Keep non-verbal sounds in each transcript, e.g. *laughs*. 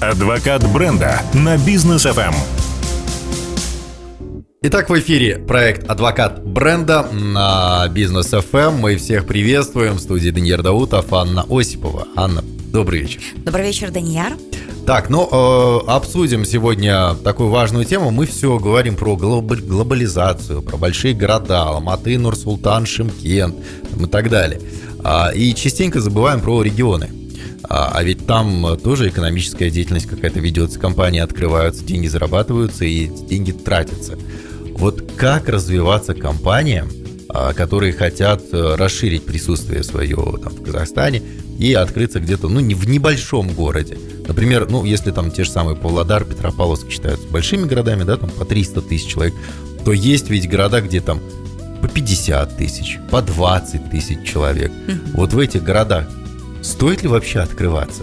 Адвокат бренда на бизнес FM. Итак, в эфире проект «Адвокат бренда» на Бизнес FM. Мы всех приветствуем. В студии Даниил Даутов, Анна Осипова. Анна, добрый вечер. Добрый вечер, Данияр. Так, ну, э, обсудим сегодня такую важную тему. Мы все говорим про глоб- глобализацию, про большие города, Алматы, Нур-Султан, Шимкент там, и так далее. А, и частенько забываем про регионы. А, а ведь там тоже экономическая деятельность какая-то ведется, компании открываются, деньги зарабатываются и деньги тратятся. Вот как развиваться компаниям, а, которые хотят э, расширить присутствие свое там, в Казахстане и открыться где-то, ну, не в небольшом городе. Например, ну, если там те же самые Павлодар, Петропавловск считаются большими городами, да, там по 300 тысяч человек, то есть ведь города, где там по 50 тысяч, по 20 тысяч человек. Вот в этих городах стоит ли вообще открываться?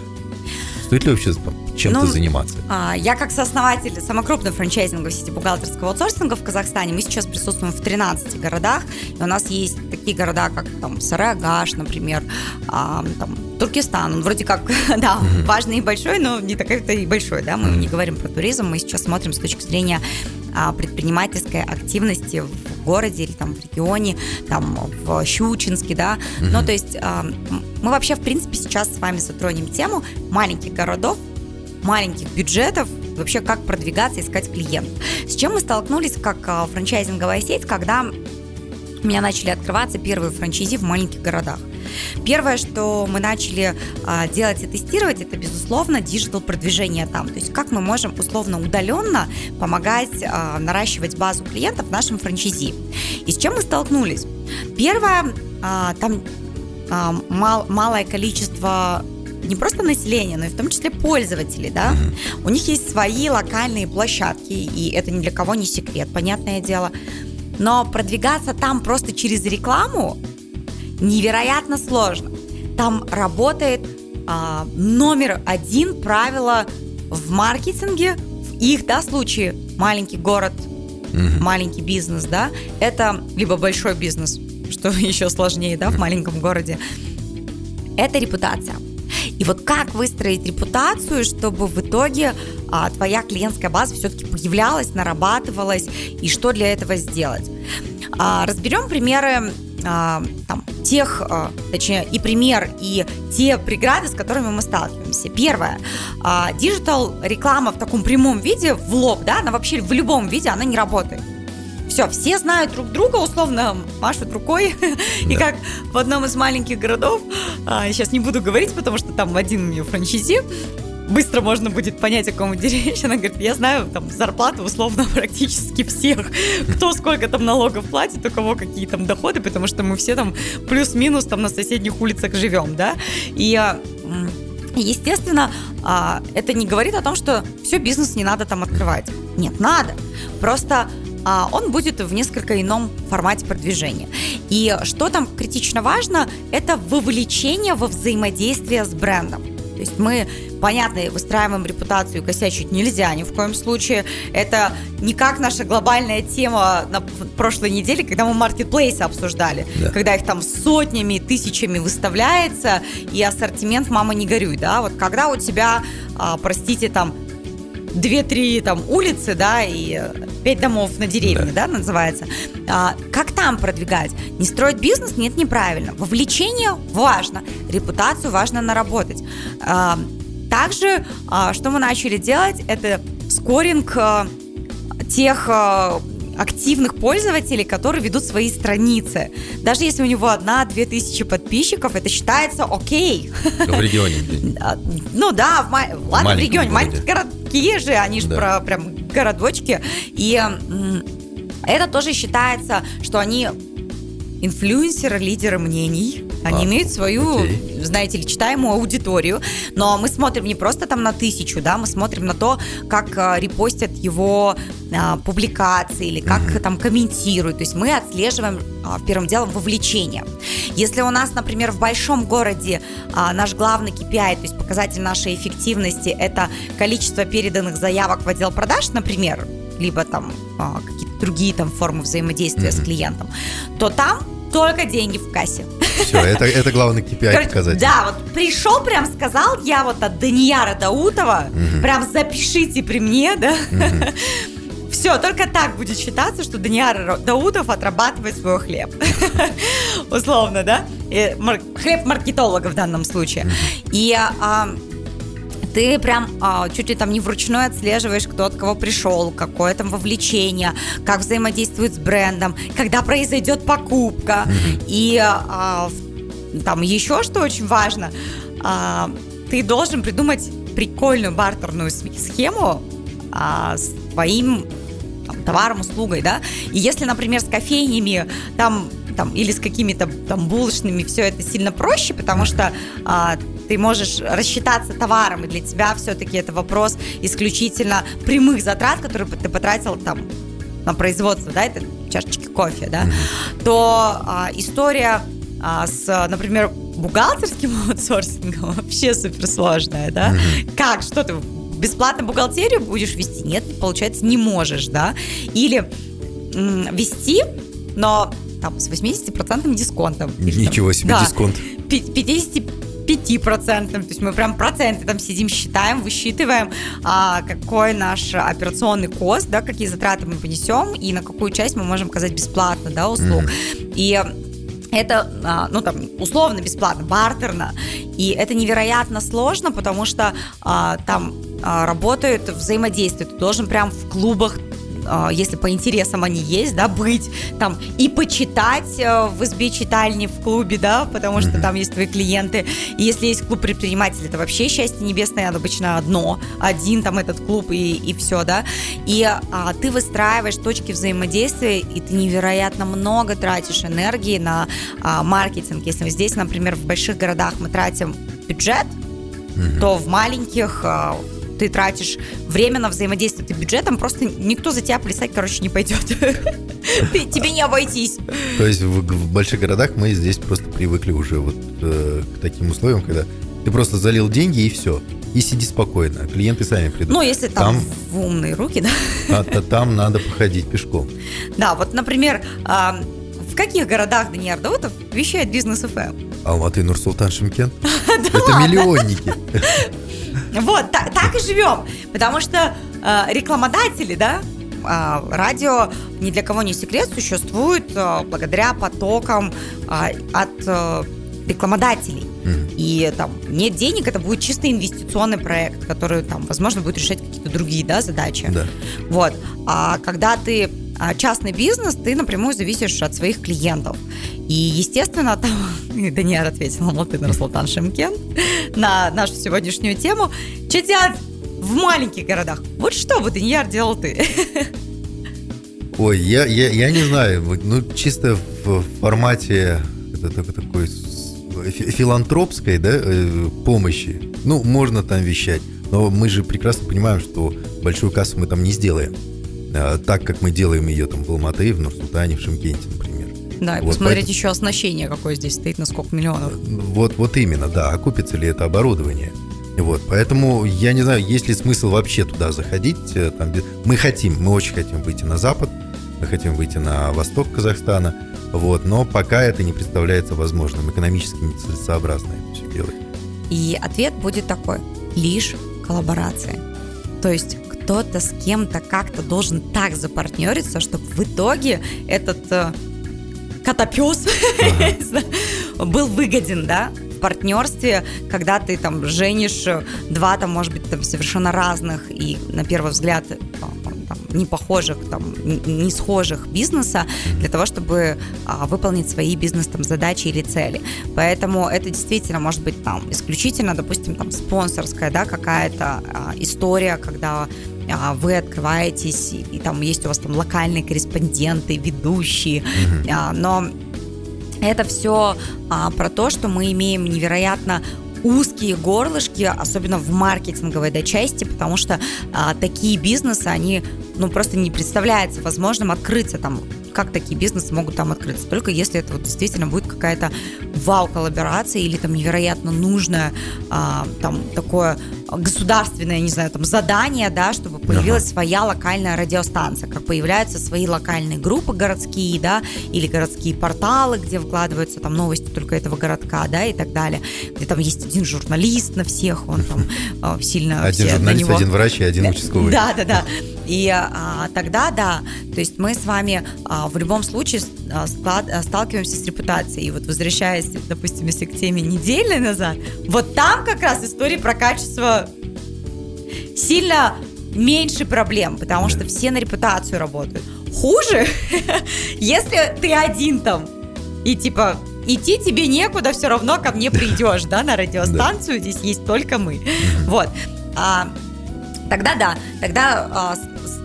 Стоит ли вообще чем-то Ну, заниматься? А, Я как сооснователь самой крупной франчайзинговой сети бухгалтерского аутсорсинга в Казахстане, мы сейчас присутствуем в 13 городах, и у нас есть такие города, как там Сарыагаш, например, а, там, Туркестан, он вроде как, *laughs* да, важный и большой, но не такой-то и большой, да, мы не говорим про туризм, мы сейчас смотрим с точки зрения предпринимательской активности в городе или там в регионе, там в Щучинске, да. Ну, то есть а, мы вообще, в принципе, сейчас с вами затронем тему маленьких городов, маленьких бюджетов, вообще как продвигаться, искать клиентов. С чем мы столкнулись как а, франчайзинговая сеть, когда у меня начали открываться первые франчайзи в маленьких городах. Первое, что мы начали а, делать и тестировать, это, безусловно, digital продвижение там. То есть как мы можем условно удаленно помогать а, наращивать базу клиентов в нашем франчайзи. И с чем мы столкнулись? Первое, а, там а, мал- малое количество не просто населения, но и в том числе пользователей, да. У них есть свои локальные площадки, и это ни для кого не секрет, понятное дело. Но продвигаться там просто через рекламу невероятно сложно. Там работает а, номер один правило в маркетинге, в их да, случае маленький город, маленький бизнес, да, это либо большой бизнес, что *laughs* еще сложнее, да, в маленьком городе, это репутация. И вот как выстроить репутацию, чтобы в итоге а, твоя клиентская база все-таки появлялась, нарабатывалась, и что для этого сделать? А, разберем примеры а, там, тех, а, точнее, и пример, и те преграды, с которыми мы сталкиваемся. Первое. Digital реклама в таком прямом виде, в лоб, да, она вообще в любом виде, она не работает. Все, все знают друг друга, условно машут рукой. *laughs* И как в одном из маленьких городов, а, сейчас не буду говорить, потому что там один у нее франчайзи, быстро можно будет понять, о ком идет *laughs* речь. Она говорит, я знаю там зарплаты условно *laughs* практически всех, кто сколько там налогов платит, у кого какие там доходы, потому что мы все там плюс-минус там на соседних улицах живем, да. И а, Естественно, а, это не говорит о том, что все, бизнес не надо там открывать. Нет, надо. Просто он будет в несколько ином формате продвижения. И что там критично важно, это вовлечение во взаимодействие с брендом. То есть мы, понятно, выстраиваем репутацию, косячить нельзя ни в коем случае. Это не как наша глобальная тема на прошлой неделе, когда мы маркетплейсы обсуждали, Да. когда их там сотнями, тысячами выставляется, и ассортимент «мама, не горюй», да, вот когда у тебя, а, простите, там две-три там улицы, да, и э, пять домов на деревне, да, называется. А, как там продвигать? Не строить бизнес? Нет, неправильно. Вовлечение важно, репутацию важно наработать. А, также, а, что мы начали делать, это скоринг а, тех а, активных пользователей, которые ведут свои страницы. Даже если у него одна-две тысячи подписчиков, это считается окей. В регионе. *laughs* А, Ну да, в, ма- ладно, в маленьком регионе. городе. Же, они же Да. про прям городочки. И это тоже считается, что они инфлюенсеры, лидеры мнений. Они А, имеют свою, окей. знаете ли, читаемую аудиторию. Но мы смотрим не просто там на тысячу, да, мы смотрим на то, как а, репостят его а, публикации или как там комментируют. То есть мы отслеживаем а, первым делом вовлечение. Если у нас, например, в большом городе а, наш главный KPI, то есть показатель нашей эффективности, это количество переданных заявок в отдел продаж, например, либо там а, какие-то другие там формы взаимодействия с клиентом, то там только деньги в кассе. Все, это, это главный KPI Короче, показатель. Да, вот пришел, прям сказал, я вот от Данияра Даутова, прям запишите при мне, да. Все, только так будет считаться, что Данияр Даутов отрабатывает свой хлеб. *laughs* Условно, да? Хлеб маркетолога в данном случае. И а, ты прям а, чуть ли там не вручную отслеживаешь, кто от кого пришел, какое там вовлечение, как взаимодействует с брендом, когда произойдет покупка. И а, в- там еще что очень важно, а, ты должен придумать прикольную бартерную схему а, с твоим там, товаром, услугой, да. И если, например, с кофейнями там там, или с какими-то там булочными все это сильно проще, потому что а, ты можешь рассчитаться товаром, и для тебя все-таки это вопрос исключительно прямых затрат, которые ты потратил там на производство, да, это чашечки кофе, да, то а, история а, с, например, бухгалтерским *laughs* аутсорсингом вообще суперсложная, да? Как? Что ты бесплатно бухгалтерию будешь вести? Нет, получается, не можешь, да? Или м- вести, но там с 80% дисконтом. Ничего себе да. дисконт. 50 5%. То есть мы прям проценты там сидим, считаем, высчитываем, а, какой наш операционный кост, да, какие затраты мы понесем и на какую часть мы можем оказать бесплатно, да, услуг. Mm-hmm. И это, а, ну там, условно, бесплатно, бартерно. И это невероятно сложно, потому что а, там а, работают взаимодействие. Ты должен прям в клубах если по интересам они есть, да, быть там и почитать э, в избе читальни в клубе, да, потому что там есть твои клиенты. И если есть клуб предпринимателей, это вообще счастье небесное, обычно одно, один там этот клуб и, и все, да. И а, ты выстраиваешь точки взаимодействия, и ты невероятно много тратишь энергии на а, маркетинг. Если здесь, например, в больших городах мы тратим бюджет, то в маленьких а, ты тратишь время на взаимодействие ты бюджетом, просто никто за тебя плясать, короче, не пойдет. *laughs* Тебе не обойтись. То есть в, больших городах мы здесь просто привыкли уже вот э, к таким условиям, когда ты просто залил деньги и все. И сиди спокойно. Клиенты сами придут. Ну, если там, Там- в умные руки, да. А то там надо походить пешком. Да, вот, например, а, в каких городах Даниил Даутов вещает бизнес ФМ? Алматы, Нурсултан, Шимкент. *laughs* Это миллионники. *laughs* Вот, та- так, и живем. Потому что э, рекламодатели, да, а, радио ни для кого не секрет, существует э, благодаря потокам а, от э, рекламодателей. Мгм. И там нет денег, это будет чисто инвестиционный проект, который там, возможно, будет решать какие-то другие да, задачи. Да. Вот. А когда ты а, частный бизнес, ты напрямую зависишь от своих клиентов. И, естественно, там *laughs* и Даниэль ответил Алматы Нурсултан Шимкент на нашу сегодняшнюю тему. Что в маленьких городах? Вот что бы, Даниэль, делал ты? *laughs* Ой, я, я, я не знаю, ну чисто в формате это, так- такой филантропской да, э, помощи, ну можно там вещать, но мы же прекрасно понимаем, что большую кассу мы там не сделаем, А, так как мы делаем ее там в Алматы, в Нур-Султане, в Шимкенте, например. Да, и Вот посмотреть поэтому- еще оснащение, какое здесь стоит, на сколько миллионов. Вот, вот именно, да, окупится ли это оборудование. Вот, поэтому я не знаю, есть ли смысл вообще туда заходить. э, Там, мы хотим, мы очень хотим выйти на запад, мы хотим выйти на восток Казахстана, вот, но пока это не представляется возможным, экономически нецелесообразно это все делать. И ответ будет такой. Лишь коллаборация. То есть кто-то с кем-то как-то должен так запартнериться, чтобы в итоге этот э, котопес *laughs* был выгоден, да, в партнерстве, когда ты там женишь два, там, может быть, там совершенно разных и, на первый взгляд, там, не похожих, там, не схожих бизнеса для того, чтобы а, выполнить свои бизнес там задачи или цели. Поэтому это действительно может быть там исключительно, допустим, там спонсорская, да, какая-то а, история, когда а, вы открываетесь, и, и там есть у вас там локальные корреспонденты, ведущие, а, но это все про то, что мы имеем невероятно узкие горлышки, особенно в маркетинговой да, части, потому что а, такие бизнесы, они ну просто не представляется возможным открыться там как такие бизнесы могут там открыться, только если это вот действительно будет какая-то вау-коллаборация или там невероятно нужное а, там такое государственное, не знаю, там задание, да, чтобы появилась ага. своя локальная радиостанция, как появляются свои локальные группы городские, да, или городские порталы, где вкладываются там новости только этого городка, да, и так далее, где там есть один журналист на всех, он там *laughs* а, сильно один журналист, один врач и один участковый. Да, да, да. И а, тогда, да, то есть мы с вами а, в любом случае а, склад, а, сталкиваемся с репутацией. И вот возвращаясь, допустим, если к теме недельной назад, вот там как раз истории про качество сильно меньше проблем, потому что все на репутацию работают. Хуже, *laughs* если ты один там и типа идти тебе некуда, все равно ко мне придешь, да, на радиостанцию, здесь есть только мы. Вот. А, тогда да, тогда а,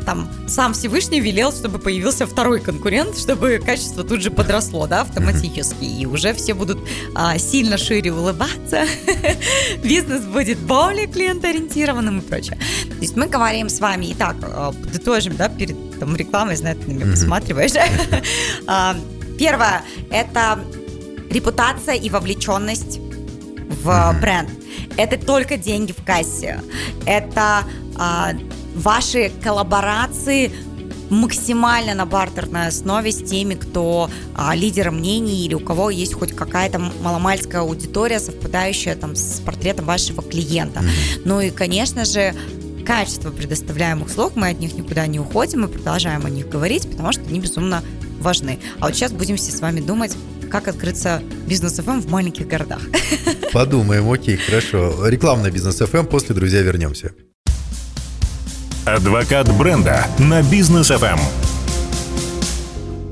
там сам Всевышний велел, чтобы появился второй конкурент, чтобы качество тут же подросло, да, автоматически, и уже все будут а, сильно шире улыбаться, *laughs* бизнес будет более клиентоориентированным и прочее. То есть мы говорим с вами, и так, а, подытожим, да, перед там, рекламой, знаю, ты на меня посматриваешь. *laughs* А, первое, это репутация и вовлеченность в бренд. Это только деньги в кассе. Это а, ваши коллаборации максимально на бартерной основе с теми, кто а, лидер мнений или у кого есть хоть какая-то маломальская аудитория, совпадающая там с портретом вашего клиента. Mm-hmm. Ну и, конечно же, качество предоставляемых услуг, мы от них никуда не уходим, мы продолжаем о них говорить, потому что они безумно важны. А вот сейчас будем все с вами думать, как открыться бизнес FM в маленьких городах. Подумаем, окей, хорошо. Рекламный бизнес FM, после, друзья, вернемся. Адвокат бренда на бизнес FM.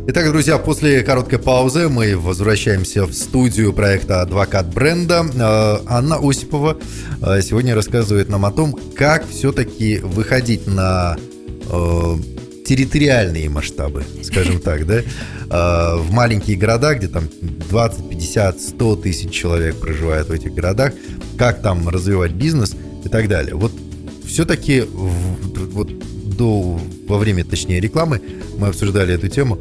Итак, друзья, после короткой паузы мы возвращаемся в студию проекта «Адвокат бренда». Э, Анна Осипова э, сегодня рассказывает нам о том, как все-таки выходить на э, территориальные масштабы, скажем так, да, в маленькие города, где там 20, 50, 100 тысяч человек проживает в этих городах, как там развивать бизнес и так далее. Вот все-таки вот до, во время, точнее, рекламы мы обсуждали эту тему.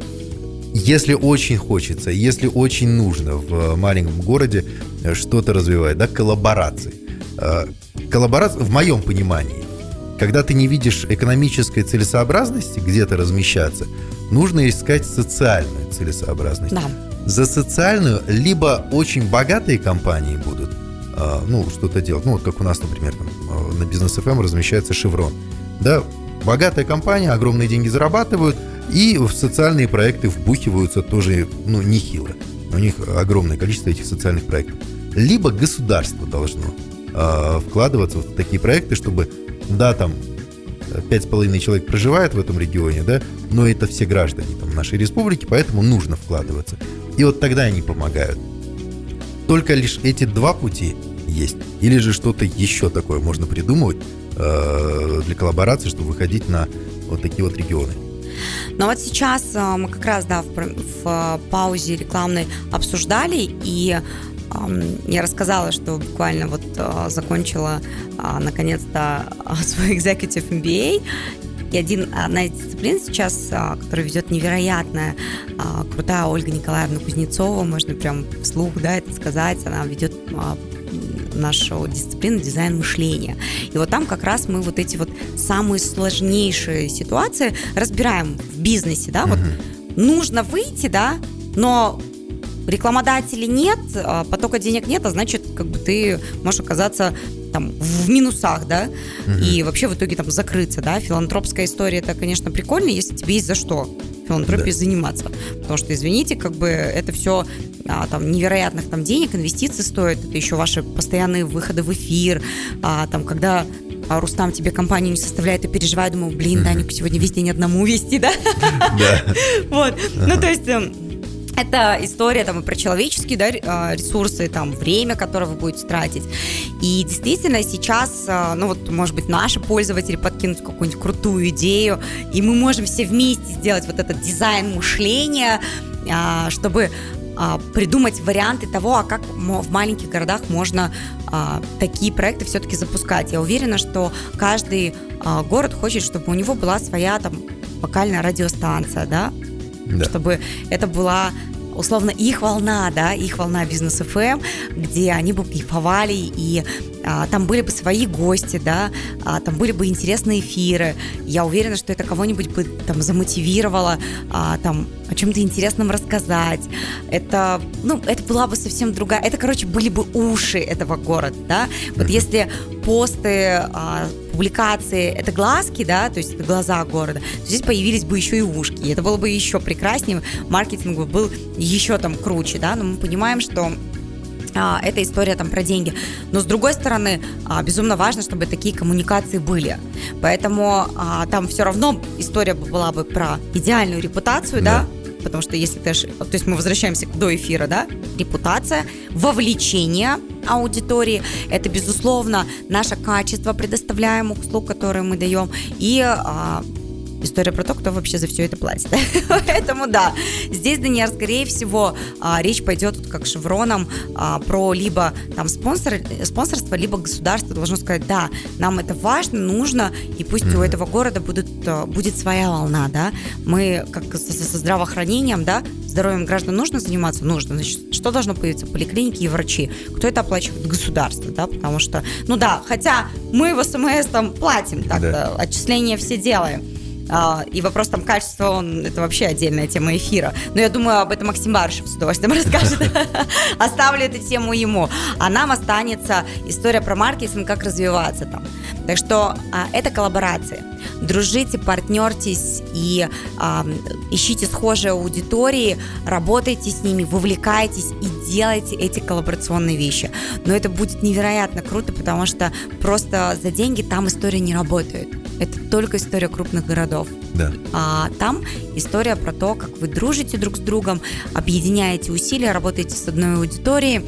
Если очень хочется, если очень нужно в маленьком городе что-то развивать, да, коллаборации. А, коллаборация, в моем понимании, когда ты не видишь экономической целесообразности где-то размещаться, нужно искать социальную целесообразность. Да. За социальную либо очень богатые компании будут, ну, что-то делать. Ну, вот как у нас, например, там, а, на бизнес FM размещается Шеврон. Да, богатая компания, огромные деньги зарабатывают, и в социальные проекты вбухиваются тоже, ну, нехило. У них огромное количество этих социальных проектов. Либо государство должно э, вкладываться в такие проекты, чтобы, да, там, пять с половиной человек проживает в этом регионе, да, но это все граждане там, нашей республики, поэтому нужно вкладываться. И вот тогда они помогают. Только лишь эти два пути есть. Или же что-то еще такое можно придумывать э, для коллаборации, чтобы выходить на вот такие вот регионы. Но вот сейчас э, мы как раз да, в, в э, паузе рекламной обсуждали, и я рассказала, что буквально вот э, закончила э, наконец-то *laughs* свой Executive MBA, и один, одна из дисциплин сейчас, а, которая ведет невероятная, а, крутая Ольга Николаевна Кузнецова, можно прям вслух да, это сказать, она ведет а, нашу дисциплину дизайн мышления. И вот там как раз мы вот эти вот самые сложнейшие ситуации разбираем в бизнесе, да, вот нужно выйти, да, но рекламодателей нет, потока денег нет, а значит, как бы ты можешь оказаться там в минусах, да, угу. и вообще в итоге там закрыться, да. Филантропская история это, конечно, прикольно, если тебе есть за что филантропией да. заниматься. Потому что, извините, как бы это все а, там невероятных там денег, инвестиций стоит, это еще ваши постоянные выходы в эфир, а, там, когда а Рустам тебе компанию не составляет, и переживаю, думаю, блин, Данику сегодня весь день одному вести, да? Да. *laughs* Вот, ну то есть эм, это история там и про человеческие да, а, ресурсы, там время, которое вы будете тратить. И действительно сейчас, а, ну вот, может быть, наши пользователи подкинут какую-нибудь крутую идею, и мы можем все вместе сделать вот этот дизайн мышления, а, чтобы придумать варианты того, а как в маленьких городах можно такие проекты все-таки запускать. Я уверена, что каждый город хочет, чтобы у него была своя там локальная радиостанция, да, да. чтобы это была условно их волна, да, их волна бизнес FM, где они бы кайфовали и а, там были бы свои гости, да, а, там были бы интересные эфиры. Я уверена, что это кого-нибудь бы там замотивировало, а, там о чем-то интересном рассказать. Это, ну, это была бы совсем другая. Это, короче, были бы уши этого города, да. Вот если посты, а, публикации это глазки, да, то есть это глаза города, то здесь появились бы еще и ушки. И это было бы еще прекраснее, маркетинг бы был еще там круче, да, но мы понимаем, что а, эта история там про деньги. Но с другой стороны, а, безумно важно, чтобы такие коммуникации были. Поэтому а, там все равно история была бы про идеальную репутацию, да, да? потому что если ты... То есть мы возвращаемся до эфира, да? Репутация, вовлечение аудитории, это, безусловно, наше качество предоставляемых услуг, которые мы даем, и а, история про то, кто вообще за все это платит. *laughs* Поэтому да, здесь, Даниэль, скорее всего, а, речь пойдет, вот, как шевроном, а, про либо там спонсор, спонсорство, либо государство должно сказать, да, нам это важно, нужно, и пусть mm-hmm. у этого города будут, а, будет своя волна, да. Мы, как со, со здравоохранением, да, здоровьем граждан нужно заниматься? Нужно. Значит, что должно появиться? Поликлиники и врачи. Кто это оплачивает? Государство, да, потому что, ну да, хотя мы в СМС там платим, так да. отчисления все делаем. А, и вопрос там качества, он, это вообще отдельная тема эфира. Но я думаю, об этом Максим Барышев с удовольствием *laughs* расскажет. *laughs* Оставлю эту тему ему. А нам останется история про маркетинг, как развиваться там. Так что а, это коллаборации. Дружите, партнертесь и а, ищите схожие аудитории, работайте с ними, вовлекайтесь и делайте эти коллаборационные вещи. Но это будет невероятно круто, потому что просто за деньги там история не работает. Это только история крупных городов. Да. А там история про то, как вы дружите друг с другом, объединяете усилия, работаете с одной аудиторией,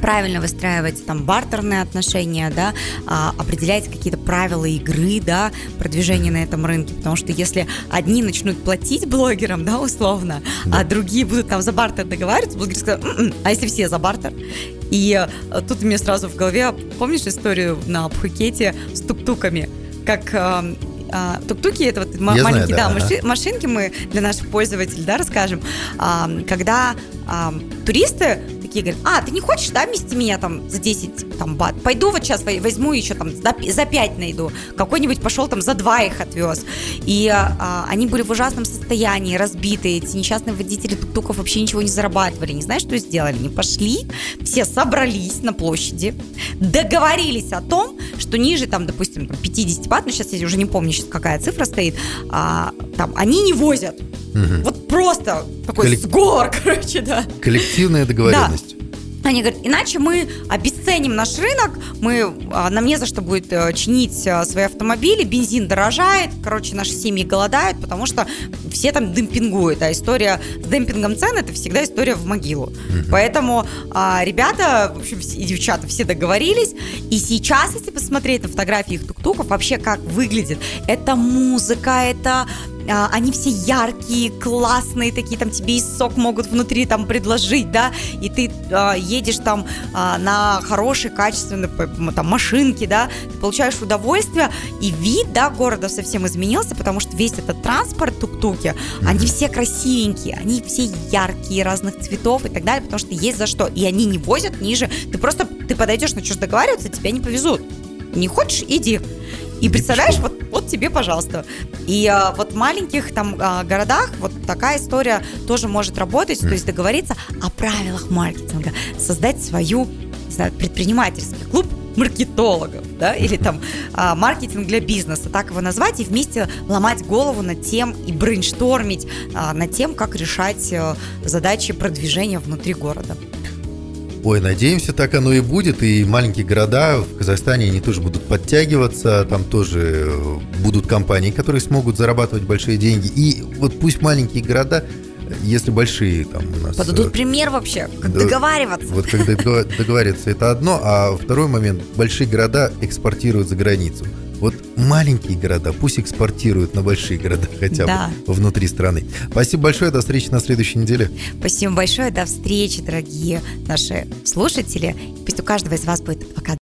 правильно выстраиваете там бартерные отношения, да, а, определяете какие-то правила игры, да, продвижения на этом рынке, потому что если одни начнут платить блогерам, да, условно, да. а другие будут там за бартер договариваться, блогеры скажут, «М-м, а если все за бартер? И а, тут у меня сразу в голове, помнишь историю на Пхукете с тук-туками? Как а, а, тук-туки это вот ма- маленькие знаю, да, да, маши- машинки мы для наших пользователей да, расскажем. А, когда а, туристы такие говорят, а, ты не хочешь, да, вместе меня там за 10 там, бат? Пойду вот сейчас возьму еще там за, за 5 найду. Какой-нибудь пошел там за 2 их отвез. И а, они были в ужасном состоянии, разбитые. Эти несчастные водители тук-туков вообще ничего не зарабатывали. Не знаешь, что сделали? Они пошли, все собрались на площади, договорились о том, что ниже там, допустим, 50 бат, ну сейчас я уже не помню сейчас какая цифра стоит, а, там, они не возят. Угу. Вот просто такой Коллек... сговор, *laughs* короче, да. Коллективная договоренность. Да. Они говорят, иначе мы обесценим наш рынок, мы, а, нам не за что будет э, чинить э, свои автомобили, бензин дорожает, короче, наши семьи голодают, потому что все там демпингуют, а история с демпингом цен это всегда история в могилу. Угу. Поэтому а, ребята, в общем, и девчата все договорились, и сейчас, если посмотреть на фотографии их тук-туков, вообще как выглядит, это музыка, это а, они все яркие, классные такие, там тебе и сок могут внутри там предложить, да, и ты а, едешь там а, на хорошей, качественной там машинке, да, ты получаешь удовольствие, и вид, да, города совсем изменился, потому что весь этот транспорт, тук-туки, mm-hmm. они все красивенькие, они все яркие, разных цветов и так далее, потому что есть за что, и они не возят ниже, ты просто, ты подойдешь, начнешь договариваться, тебя не повезут. Не хочешь, иди. И представляешь, вот, вот тебе, пожалуйста. И а, вот в маленьких там а, городах вот такая история тоже может работать, mm. то есть договориться о правилах маркетинга, создать свою не знаю, предпринимательский клуб маркетологов, да, или там а, маркетинг для бизнеса, так его назвать, и вместе ломать голову над тем и брейнштормить а, над тем, как решать а, задачи продвижения внутри города. Ой, надеемся, так оно и будет. И маленькие города в Казахстане, они тоже будут подтягиваться. Там тоже э, будут компании, которые смогут зарабатывать большие деньги. И вот пусть маленькие города если большие там у нас... Подадут э, пример вообще, как договариваться. Вот когда договариваться, это одно, а второй момент, большие города экспортируют за границу. Вот маленькие города пусть экспортируют на большие города *laughs* хотя да. бы внутри страны. Спасибо большое, до встречи на следующей неделе. Спасибо большое, до встречи, дорогие наши слушатели. Пусть у каждого из вас будет пока